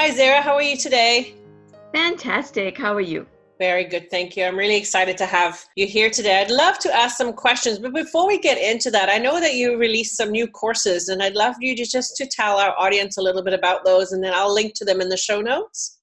Hi, Zara. How are you today? Fantastic. How are you? Very good, thank you. I'm really excited to have you here today. I'd love to ask some questions, but before we get into that, I know that you released some new courses, and I'd love you to just to tell our audience a little bit about those, and then I'll link to them in the show notes.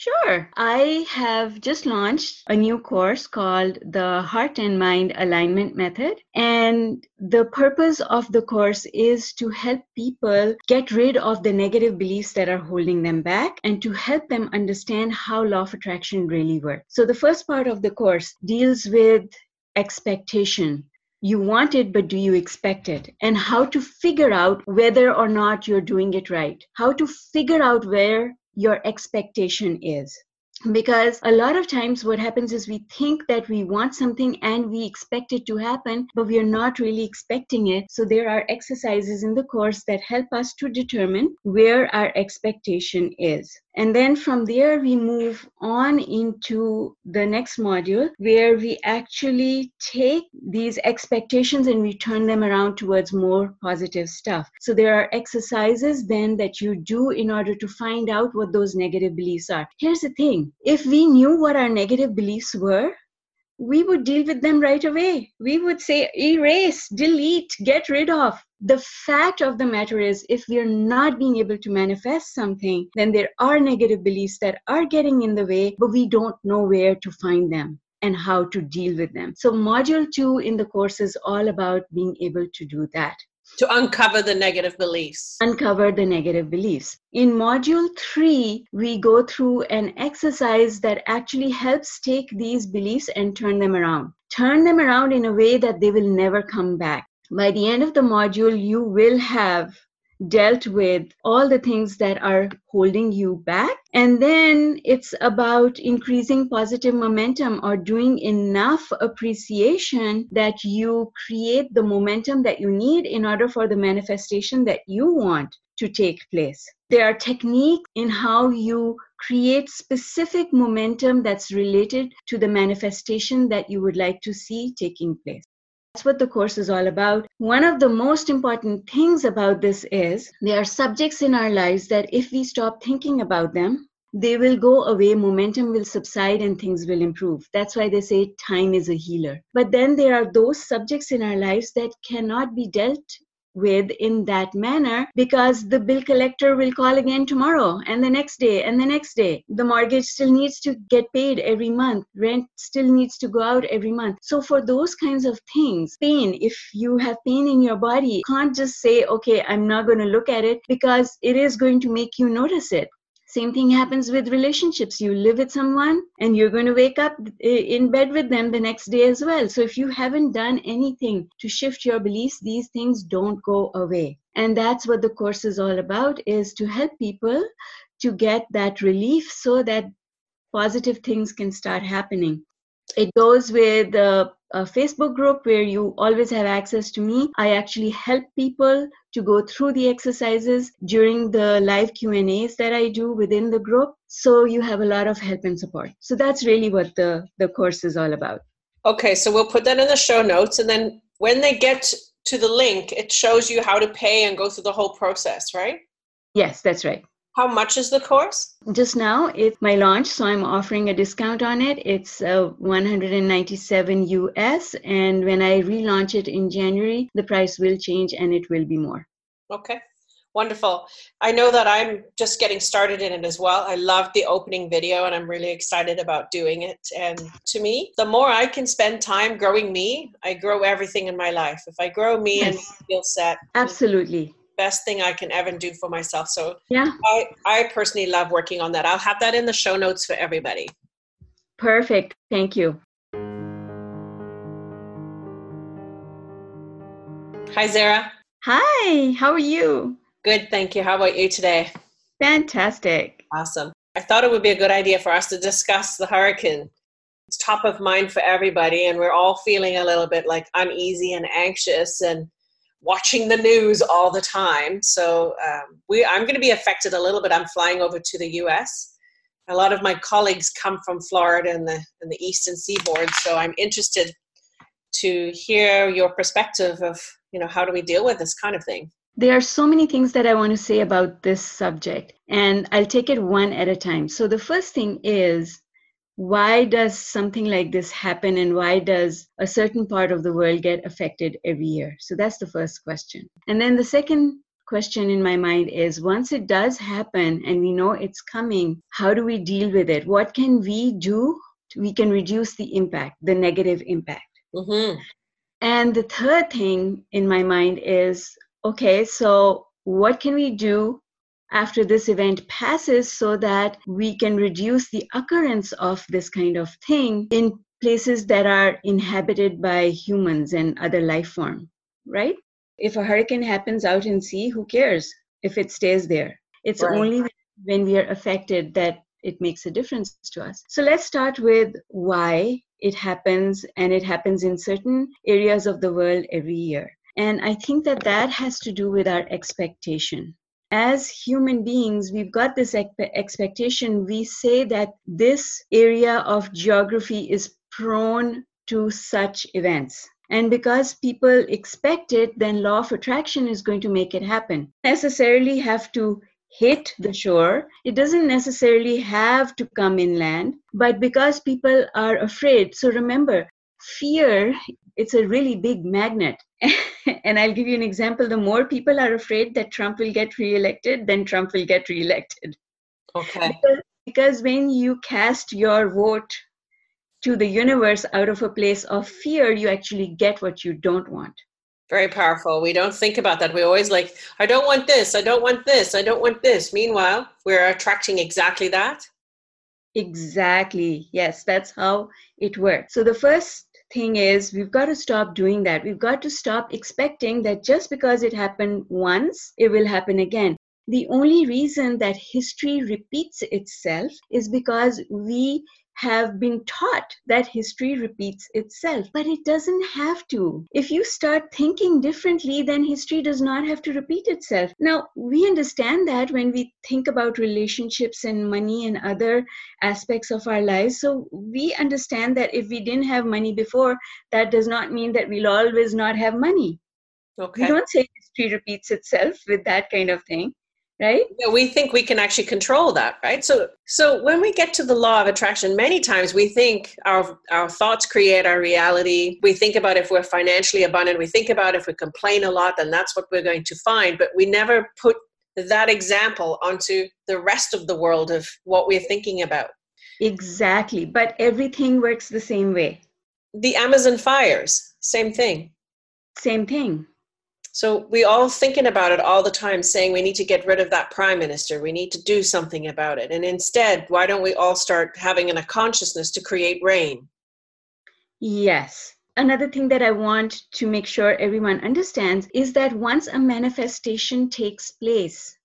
Sure. I have just launched a new course called the Heart and Mind Alignment Method. And the purpose of the course is to help people get rid of the negative beliefs that are holding them back and to help them understand how law of attraction really works. So the first part of the course deals with expectation you want it, but do you expect it? And how to figure out whether or not you're doing it right. How to figure out where your expectation is. Because a lot of times what happens is we think that we want something and we expect it to happen but we are not really expecting it. So there are exercises in the course that help us to determine where our expectation is and then from there we move on into the next module where we actually take these expectations and we turn them around towards more positive stuff so there are exercises then that you do in order to find out what those negative beliefs are here's the thing if we knew what our negative beliefs were, we would deal with them right away. We would say, erase, delete, get rid of. The fact of the matter is, if we are not being able to manifest something, then there are negative beliefs that are getting in the way, but we don't know where to find them and how to deal with them. So, module two in the course is all about being able to do that to uncover the negative beliefs. Uncover the negative beliefs. In module three, we go through an exercise that actually helps take these beliefs and turn them around. Turn them around in a way that they will never come back. By the end of the module, you will have dealt with all the things that are holding you back. And then it's about increasing positive momentum or doing enough appreciation that you create the momentum that you need in order for the manifestation that you want to take place. There are techniques in how you create specific momentum that's related to the manifestation that you would like to see taking place. That's what the course is all about. One of the most important things about this is there are subjects in our lives that if we stop thinking about them, they will go away, momentum will subside, and things will improve. That's why they say time is a healer. But then there are those subjects in our lives that cannot be dealt with in that manner because the bill collector will call again tomorrow and the next day and the next day. The mortgage still needs to get paid every month. Rent still needs to go out every month. So, for those kinds of things, pain, if you have pain in your body, can't just say, okay, I'm not going to look at it because it is going to make you notice it. Same thing happens with relationships. You live with someone and you're going to wake up eh, in bed with them the next day as well. So if you haven't done anything to shift your beliefs, these things don't go away. And that's what the course is all about is to help people to get that relief so that positive things can start happening. It goes with a, a Facebook group where you always have access to me. I actually help people to go through the exercises during the live Q&As that I do within the group. So you have a lot of help and support. So that's really what the, the course is all about. Okay, so we'll put that in the show notes. And then when they get to the link, it shows you how to pay and go through the whole process, right? Yes, that's right. How much is the course? Just now, it's my launch, so I'm offering a discount on it. It's uh, 197 US, and when I relaunch it in January, the price will change and it will be more. Okay, wonderful. I know that I'm just getting started in it as well. I loved the opening video, and I'm really excited about doing it. And to me, the more I can spend time growing me, I grow everything in my life. If I grow me yes. and feel set, absolutely best thing I can ever do for myself. So yeah, I, I personally love working on that. I'll have that in the show notes for everybody. Perfect. Thank you. Hi, Zara. Hi, how are you? Good, thank you. How about you today? Fantastic. Awesome. I thought it would be a good idea for us to discuss the hurricane. It's top of mind for everybody, and we're all feeling a little bit like uneasy and anxious. And watching the news all the time. So um, we, I'm going to be affected a little bit. I'm flying over to the U.S. A lot of my colleagues come from Florida and the and the eastern seaboard, so I'm interested to hear your perspective of you know how do we deal with this kind of thing. There are so many things that I want to say about this subject, and I'll take it one at a time. So, the first thing is why does something like this happen, and why does a certain part of the world get affected every year? So, that's the first question. And then the second question in my mind is once it does happen and we know it's coming, how do we deal with it? What can we do? We can reduce the impact, the negative impact. Mm-hmm. And the third thing in my mind is okay, so what can we do after this event passes so that we can reduce the occurrence of this kind of thing in places that are inhabited by humans and other life form right if a hurricane happens out in sea who cares if it stays there it's right. only when we are affected that it makes a difference to us so let's start with why it happens and it happens in certain areas of the world every year and I think that that has to do with our expectation. As human beings, we've got this expectation. We say that this area of geography is prone to such events. And because people expect it, then law of attraction is going to make it happen. Necessarily have to hit the shore. It doesn't necessarily have to come inland, but because people are afraid. So remember, fear it's a really big magnet and i'll give you an example. The more people are afraid that trump will get reelected then trump will get reelected. Okay. Because, because when you cast your vote to the universe out of a place of fear you actually get what you don't want. Very powerful. We don't think about that. We always like i don't want this i don't want this i don't want this. Meanwhile we're attracting exactly that? Exactly. Yes that's how it works. So the first thing is we've got to stop doing that. We've got to stop expecting that just because it happened once, it will happen again. The only reason that history repeats itself is because we have been taught that history repeats itself, but it doesn't have to. If you start thinking differently, then history does not have to repeat itself. Now, we understand that when we think about relationships and money and other aspects of our lives. So, we understand that if we didn't have money before, that does not mean that we'll always not have money. Okay. We don't say history repeats itself with that kind of thing right? Yeah, we think we can actually control that right? So so when we get to the law of attraction many times we think our our thoughts create our reality. We think about if we're financially abundant we think about if we complain a lot then that's what we're going to find. But we never put that example onto the rest of the world of what we're thinking about. Exactly but everything works the same way. The amazon fires same thing. Same thing so we all thinking about it all the time, saying we need to get rid of that prime minister. We need to do something about it. And instead, why don't we all start having a consciousness to create rain? Yes. Another thing that I want to make sure everyone understands is that once a manifestation takes place,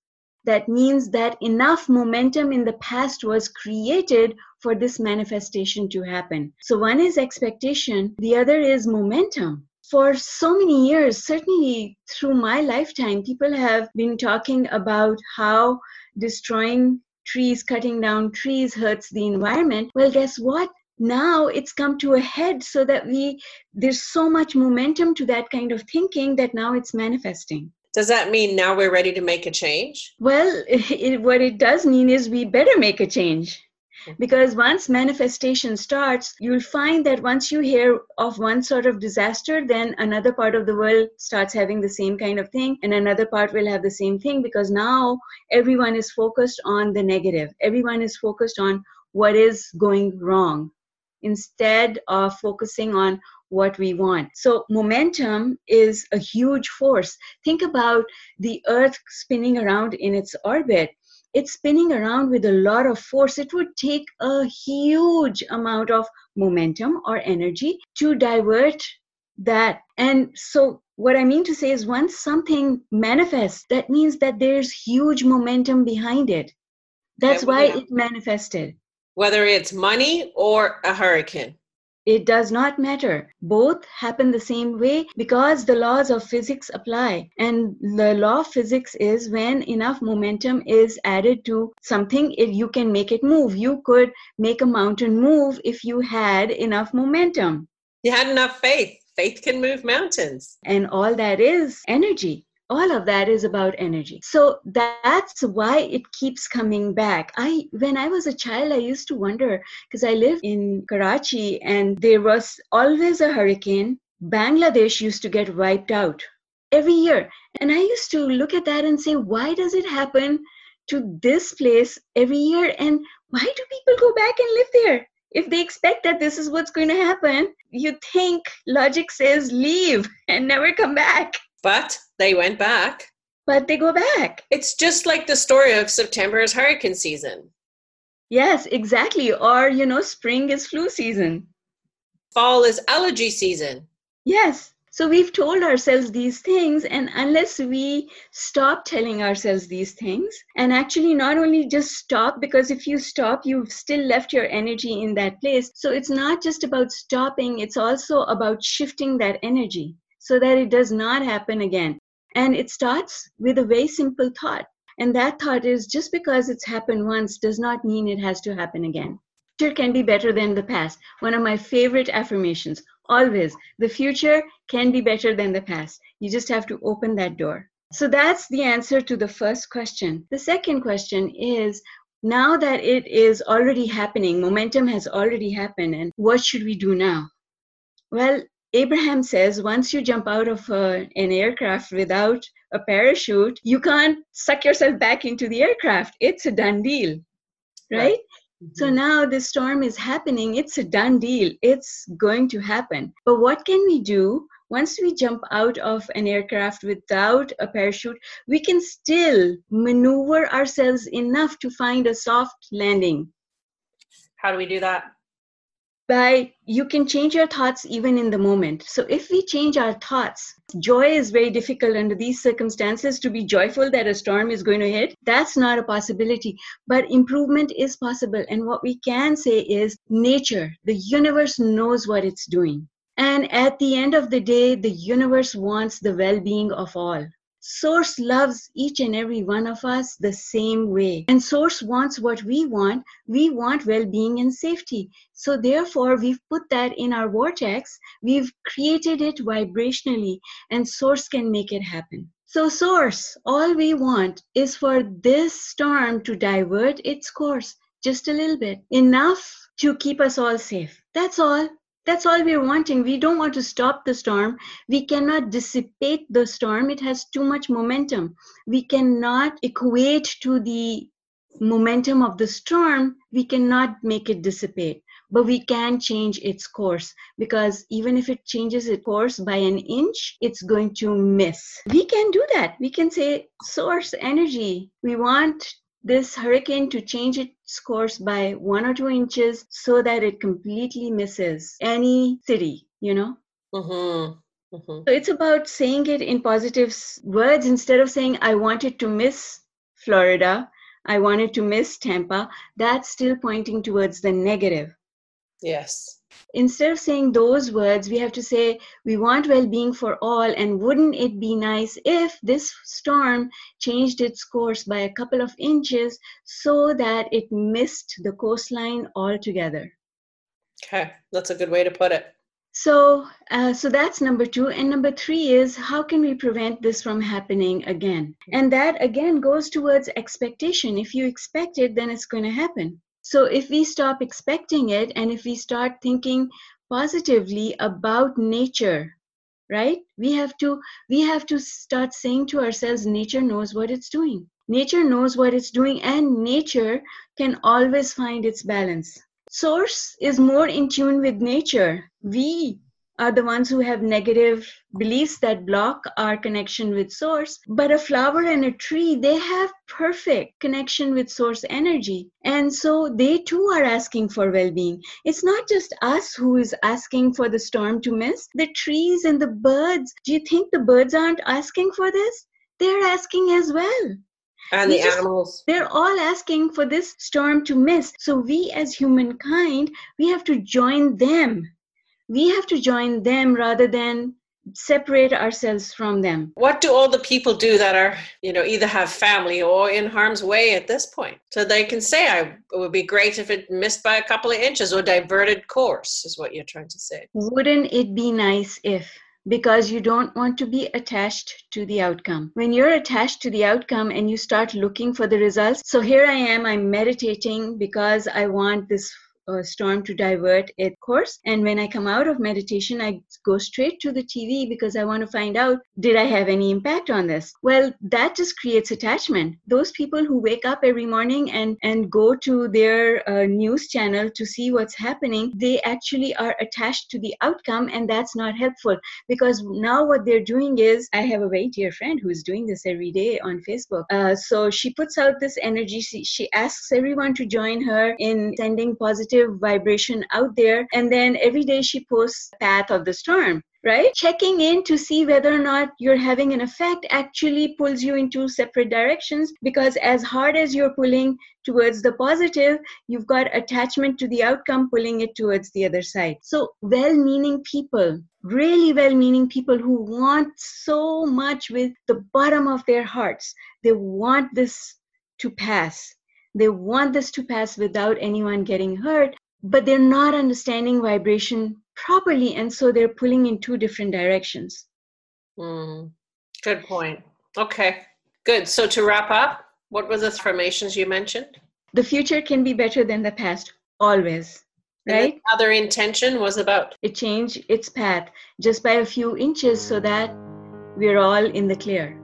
that means that enough momentum in the past was created for this manifestation to happen. So, one is expectation, the other is momentum for so many years, certainly through my lifetime, people have been talking about how destroying trees, cutting down trees hurts the environment. Well, guess what? Now it's come to a head so that we, there's so much momentum to that kind of thinking that now it's manifesting. Does that mean now we're ready to make a change? Well, it, what it does mean is we better make a change because once manifestation starts you'll find that once you hear of one sort of disaster then another part of the world starts having the same kind of thing and another part will have the same thing because now everyone is focused on the negative everyone is focused on what is going wrong instead of focusing on what we want. So, momentum is a huge force. Think about the earth spinning around in its orbit it's spinning around with a lot of force. It would take a huge amount of momentum or energy to divert that. And so, what I mean to say is, once something manifests, that means that there's huge momentum behind it. That's why it manifested. Whether it's money or a hurricane. It does not matter. Both happen the same way because the laws of physics apply. And the law of physics is when enough momentum is added to something, it, you can make it move. You could make a mountain move if you had enough momentum. You had enough faith. Faith can move mountains. And all that is energy. All of that is about energy. So that's why it keeps coming back. I when i was a child i used to wonder because i lived in karachi and there was always a hurricane. Bangladesh used to get wiped out every year. And i used to look at that and say why does it happen to this place every year? And why do people go back and live there? If they expect that this is what's going to happen you think logic says leave and never come back but they went back. But they go back. It's just like the story of September is hurricane season. Yes, exactly. Or, you know, spring is flu season. Fall is allergy season. Yes. So we've told ourselves these things, and unless we stop telling ourselves these things, and actually not only just stop, because if you stop, you've still left your energy in that place. So it's not just about stopping, it's also about shifting that energy so that it does not happen again. And it starts with a very simple thought. And that thought is just because it's happened once does not mean it has to happen again. Future can be better than the past. One of my favorite affirmations always the future can be better than the past. You just have to open that door. So that's the answer to the first question. The second question is now that it is already happening, momentum has already happened, and what should we do now? Well, Abraham says once you jump out of uh, an aircraft without a parachute, you can't suck yourself back into the aircraft. It's a done deal, right? right. Mm-hmm. So now the storm is happening. It's a done deal. It's going to happen. But what can we do once we jump out of an aircraft without a parachute? We can still maneuver ourselves enough to find a soft landing. How do we do that? By you can change your thoughts even in the moment. So if we change our thoughts joy is very difficult under these circumstances to be joyful that a storm is going to hit. That's not a possibility. But improvement is possible. And what we can say is nature the universe knows what it's doing. And at the end of the day the universe wants the well-being of all Source loves each and every one of us the same way. And Source wants what we want. We want well being and safety. So, therefore, we've put that in our vortex. We've created it vibrationally, and Source can make it happen. So, Source, all we want is for this storm to divert its course just a little bit, enough to keep us all safe. That's all. That's all we're wanting. We don't want to stop the storm. We cannot dissipate the storm. It has too much momentum. We cannot equate to the momentum of the storm. We cannot make it dissipate. But we can change its course because even if it changes its course by an inch, it's going to miss. We can do that. We can say, source energy. We want this hurricane to change its course by one or two inches so that it completely misses any city, you know? Mm-hmm. Mm-hmm. So it's about saying it in positive words instead of saying, I wanted to miss Florida, I wanted to miss Tampa. That's still pointing towards the negative. Yes instead of saying those words, we have to say, we want well being for all. And wouldn't it be nice if this storm changed its course by a couple of inches so that it missed the coastline altogether? Okay, that's a good way to put it. So, uh, so that's number two. And number three is how can we prevent this from happening again? And that again goes towards expectation. If you expect it, then it's going to happen. So if we stop expecting it and if we start thinking positively about nature, right? We have to we have to start saying to ourselves nature knows what it's doing. Nature knows what it's doing and nature can always find its balance. Source is more in tune with nature. We are the ones who have negative beliefs that block our connection with source but a flower and a tree they have perfect connection with source energy. And so they too are asking for well-being. It's not just us who is asking for the storm to miss. The trees and the birds do you think the birds aren't asking for this? They're asking as well. And we the just, animals. they're all asking for this storm to miss. So we as humankind we have to join them we have to join them rather than separate ourselves from them. What do all the people do that are you know either have family or in harm's way at this point? So they can say I, it would be great if it missed by a couple of inches or diverted course is what you're trying to say. Wouldn't it be nice if because you don't want to be attached to the outcome. When you're attached to the outcome and you start looking for the results, so here I am, I'm meditating because I want this uh, storm to divert its course. And when I come out of meditation, I go straight to the TV because I want to find out did I have any impact on this? Well, that just creates attachment. Those people who wake up every morning and, and go to their uh, news channel to see what's happening, they actually are attached to the outcome, and that's not helpful because now what they're doing is I have a very dear friend who's doing this every day on Facebook. Uh, so she puts out this energy, she, she asks everyone to join her in sending positive positive vibration out there. And then every day she posts path of the storm right? Checking in to see whether or not you're having an effect actually pulls you into separate directions because as hard as you're pulling towards the positive, you've got attachment to the outcome pulling it towards the other side. So, well meaning people, really well meaning people who want so much with the bottom of their hearts, they want this to pass they want this to pass without anyone getting hurt, but they're not understanding vibration properly. And so they're pulling in two different directions. Mm, good point. Okay, good. So to wrap up, what were the affirmations you mentioned? The future can be better than the past, always. Right? other intention was about? It changed its path just by a few inches so that we're all in the clear.